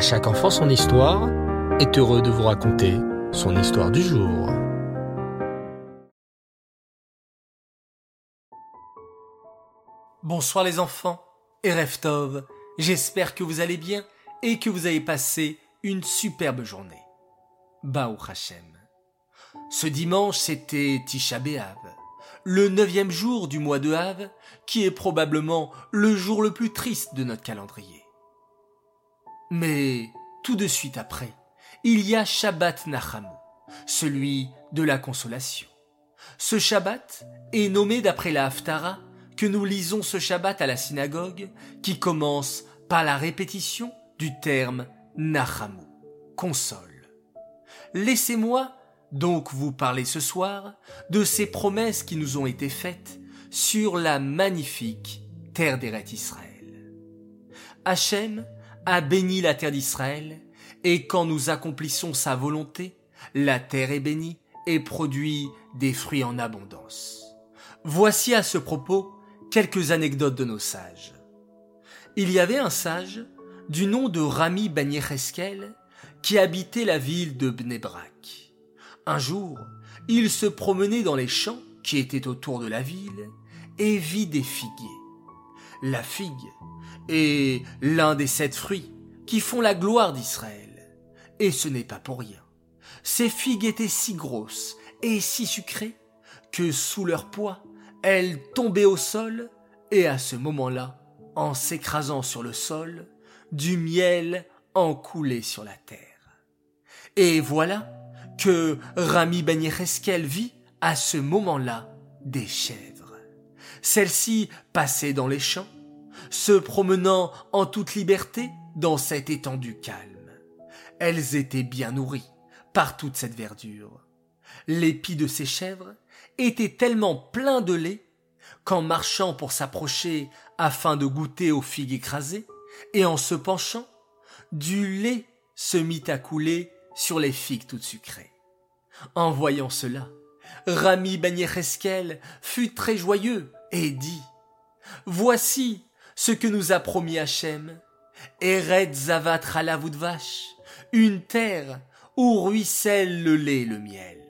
À chaque enfant son histoire est heureux de vous raconter son histoire du jour. Bonsoir les enfants et Reftov, j'espère que vous allez bien et que vous avez passé une superbe journée. Baou Hashem. Ce dimanche c'était Tisha B'Av, le neuvième jour du mois de Av, qui est probablement le jour le plus triste de notre calendrier. Mais tout de suite après, il y a Shabbat Nachamu, celui de la consolation. Ce Shabbat est nommé d'après la Haftara que nous lisons ce Shabbat à la synagogue qui commence par la répétition du terme Nachamu, console. Laissez-moi donc vous parler ce soir de ces promesses qui nous ont été faites sur la magnifique terre d'Eret Israël. Hachem a béni la terre d'Israël, et quand nous accomplissons sa volonté, la terre est bénie et produit des fruits en abondance. Voici à ce propos quelques anecdotes de nos sages. Il y avait un sage du nom de Rami Ben Yecheskel qui habitait la ville de Bnebrak. Un jour, il se promenait dans les champs qui étaient autour de la ville et vit des figuiers. La figue est l'un des sept fruits qui font la gloire d'Israël. Et ce n'est pas pour rien. Ces figues étaient si grosses et si sucrées que sous leur poids, elles tombaient au sol et à ce moment-là, en s'écrasant sur le sol, du miel en coulait sur la terre. Et voilà que Rami Ben vit à ce moment-là des chèvres. Celles-ci passaient dans les champs, se promenant en toute liberté dans cette étendue calme. Elles étaient bien nourries par toute cette verdure. L'épi de ces chèvres était tellement plein de lait qu'en marchant pour s'approcher afin de goûter aux figues écrasées, et en se penchant, du lait se mit à couler sur les figues toutes sucrées. En voyant cela, Rami Ben fut très joyeux et dit Voici ce que nous a promis Hachem, Eretz Zavat vache, une terre où ruisselle le lait et le miel.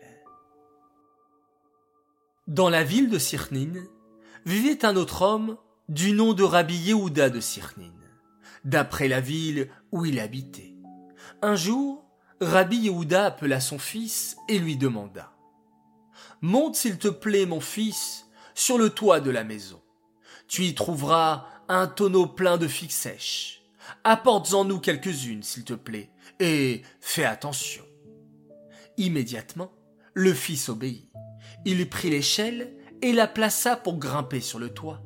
Dans la ville de Sirnin vivait un autre homme du nom de Rabbi Yehuda de Sirnin, d'après la ville où il habitait. Un jour, Rabbi Yehuda appela son fils et lui demanda Monte s'il te plaît, mon fils, sur le toit de la maison. Tu y trouveras tonneau plein de figues sèches. Apporte-en nous quelques-unes, s'il te plaît, et fais attention. Immédiatement, le fils obéit. Il prit l'échelle et la plaça pour grimper sur le toit,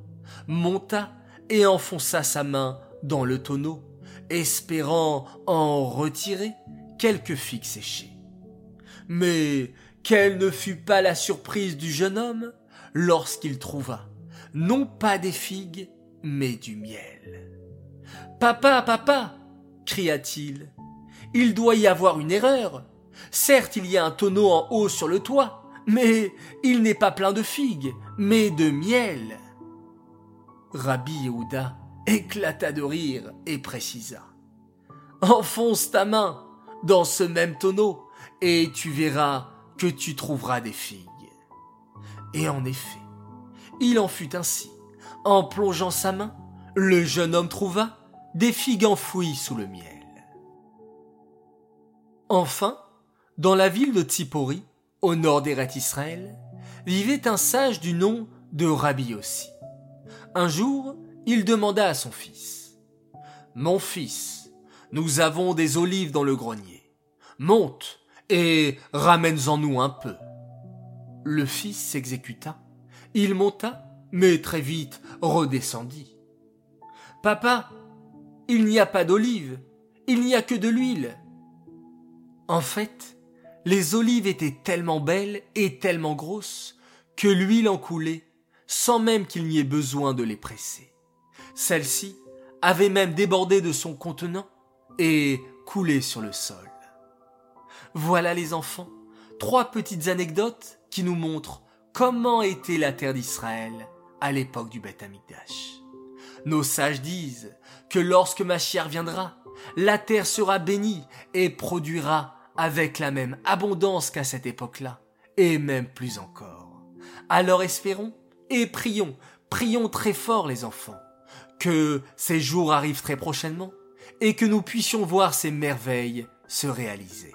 monta et enfonça sa main dans le tonneau, espérant en retirer quelques figues séchées. Mais quelle ne fut pas la surprise du jeune homme lorsqu'il trouva non pas des figues, mais du miel. Papa, papa, cria-t-il, il doit y avoir une erreur. Certes, il y a un tonneau en haut sur le toit, mais il n'est pas plein de figues, mais de miel. Rabbi Yehuda éclata de rire et précisa. Enfonce ta main dans ce même tonneau et tu verras que tu trouveras des figues. Et en effet, il en fut ainsi. En plongeant sa main, le jeune homme trouva des figues enfouies sous le miel. Enfin, dans la ville de Tsipori, au nord d'Eret Israël, vivait un sage du nom de Rabbi aussi. Un jour, il demanda à son fils Mon fils, nous avons des olives dans le grenier. Monte et ramène-en nous un peu. Le fils s'exécuta. Il monta, mais très vite redescendit. Papa, il n'y a pas d'olives, il n'y a que de l'huile. En fait, les olives étaient tellement belles et tellement grosses que l'huile en coulait sans même qu'il n'y ait besoin de les presser. Celle-ci avait même débordé de son contenant et coulé sur le sol. Voilà les enfants, trois petites anecdotes qui nous montrent comment était la terre d'Israël à l'époque du Beth Amikdash. Nos sages disent que lorsque Machiar viendra, la terre sera bénie et produira avec la même abondance qu'à cette époque-là, et même plus encore. Alors espérons et prions, prions très fort les enfants, que ces jours arrivent très prochainement, et que nous puissions voir ces merveilles se réaliser.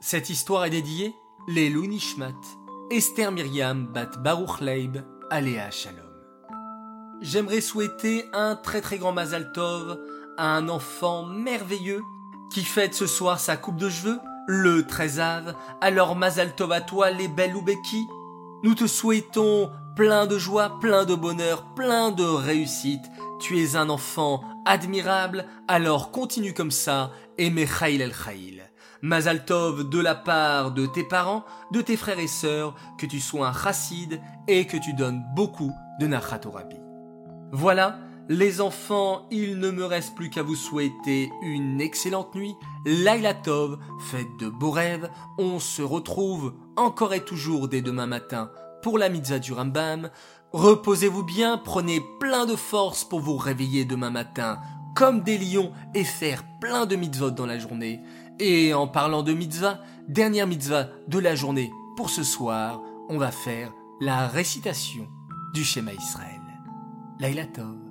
Cette histoire est dédiée les Nishmat, Esther Myriam Bat Baruch Leib, Aléa Shalom. J'aimerais souhaiter un très très grand Mazal Tov à un enfant merveilleux qui fête ce soir sa coupe de cheveux, le 13 av. Alors Mazal Tov à toi les belles Oubeki. Nous te souhaitons plein de joie, plein de bonheur, plein de réussite. Tu es un enfant admirable, alors continue comme ça et Mechail el Chail. Mazal Tov de la part de tes parents, de tes frères et sœurs, que tu sois un chassid et que tu donnes beaucoup de Nachat Voilà, les enfants, il ne me reste plus qu'à vous souhaiter une excellente nuit. Laila Tov, faites de beaux rêves. On se retrouve encore et toujours dès demain matin pour la mitzvah du Rambam. Reposez-vous bien, prenez plein de force pour vous réveiller demain matin comme des lions et faire plein de mitzvot dans la journée. Et en parlant de mitzvah, dernière mitzvah de la journée pour ce soir, on va faire la récitation du schéma Israël. Laila Tov.